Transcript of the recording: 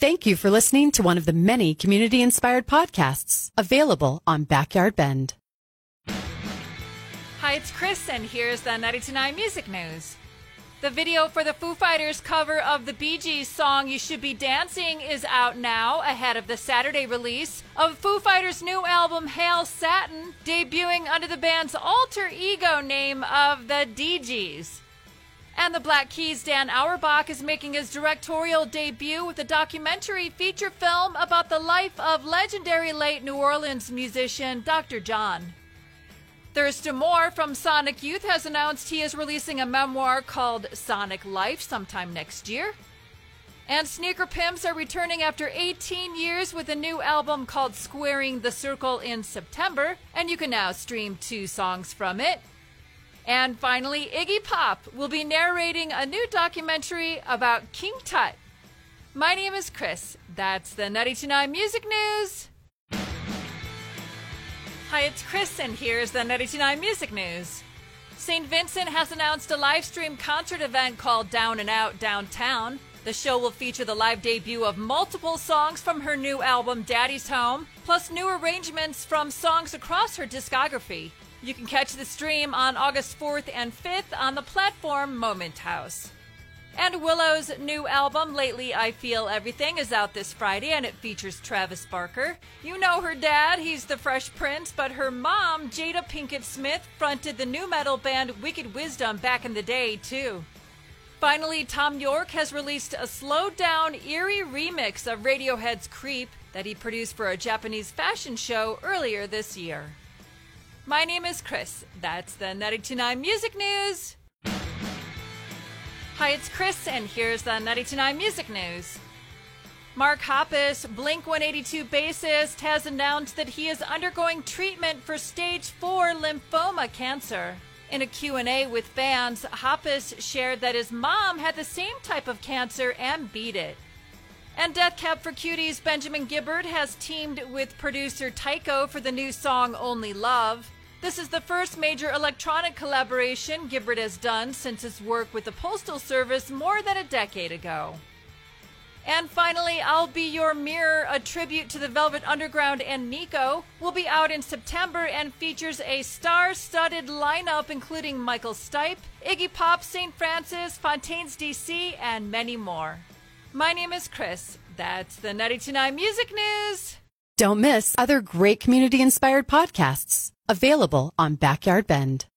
Thank you for listening to one of the many community inspired podcasts available on Backyard Bend. Hi, it's Chris, and here's the 929 Music News. The video for the Foo Fighters cover of the Bee Gees song You Should Be Dancing is out now, ahead of the Saturday release of Foo Fighters' new album Hail Satin, debuting under the band's alter ego name of the Dee Gees. And the Black Keys' Dan Auerbach is making his directorial debut with a documentary feature film about the life of legendary late New Orleans musician Dr. John. Thurston Moore from Sonic Youth has announced he is releasing a memoir called Sonic Life sometime next year. And Sneaker Pimps are returning after 18 years with a new album called Squaring the Circle in September, and you can now stream two songs from it. And finally, Iggy Pop will be narrating a new documentary about King Tut. My name is Chris. That's the 929 Music News. Hi, it's Chris, and here's the 929 Music News. St. Vincent has announced a live stream concert event called Down and Out Downtown. The show will feature the live debut of multiple songs from her new album Daddy's Home, plus new arrangements from songs across her discography. You can catch the stream on August 4th and 5th on the platform Moment House. And Willow's new album, Lately I Feel Everything, is out this Friday and it features Travis Barker. You know her dad, he's the Fresh Prince, but her mom, Jada Pinkett Smith, fronted the nu metal band Wicked Wisdom back in the day, too. Finally, Thom Yorke has released a slowed down, eerie remix of Radiohead's Creep that he produced for a Japanese fashion show earlier this year. My name is Chris. That's the 929 Music News. Hi, it's Chris, and here's the 929 Music News. Mark Hoppus, Blink 182 bassist, has announced that he is undergoing treatment for stage 4 lymphoma cancer. In a Q&A with fans, Hoppus shared that his mom had the same type of cancer and beat it. And Death Cab for Cutie's Benjamin Gibbard has teamed with producer Tycho for the new song Only Love. This is the first major electronic collaboration Gibbard has done since his work with the Postal Service more than a decade ago. And finally, I'll Be Your Mirror, a tribute to the Velvet Underground and Nico, will be out in September and features a star studded lineup including Michael Stipe, Iggy Pop, St. Francis, Fontaines DC, and many more. My name is Chris. That's the 929 Music News. Don't miss other great community inspired podcasts available on Backyard Bend.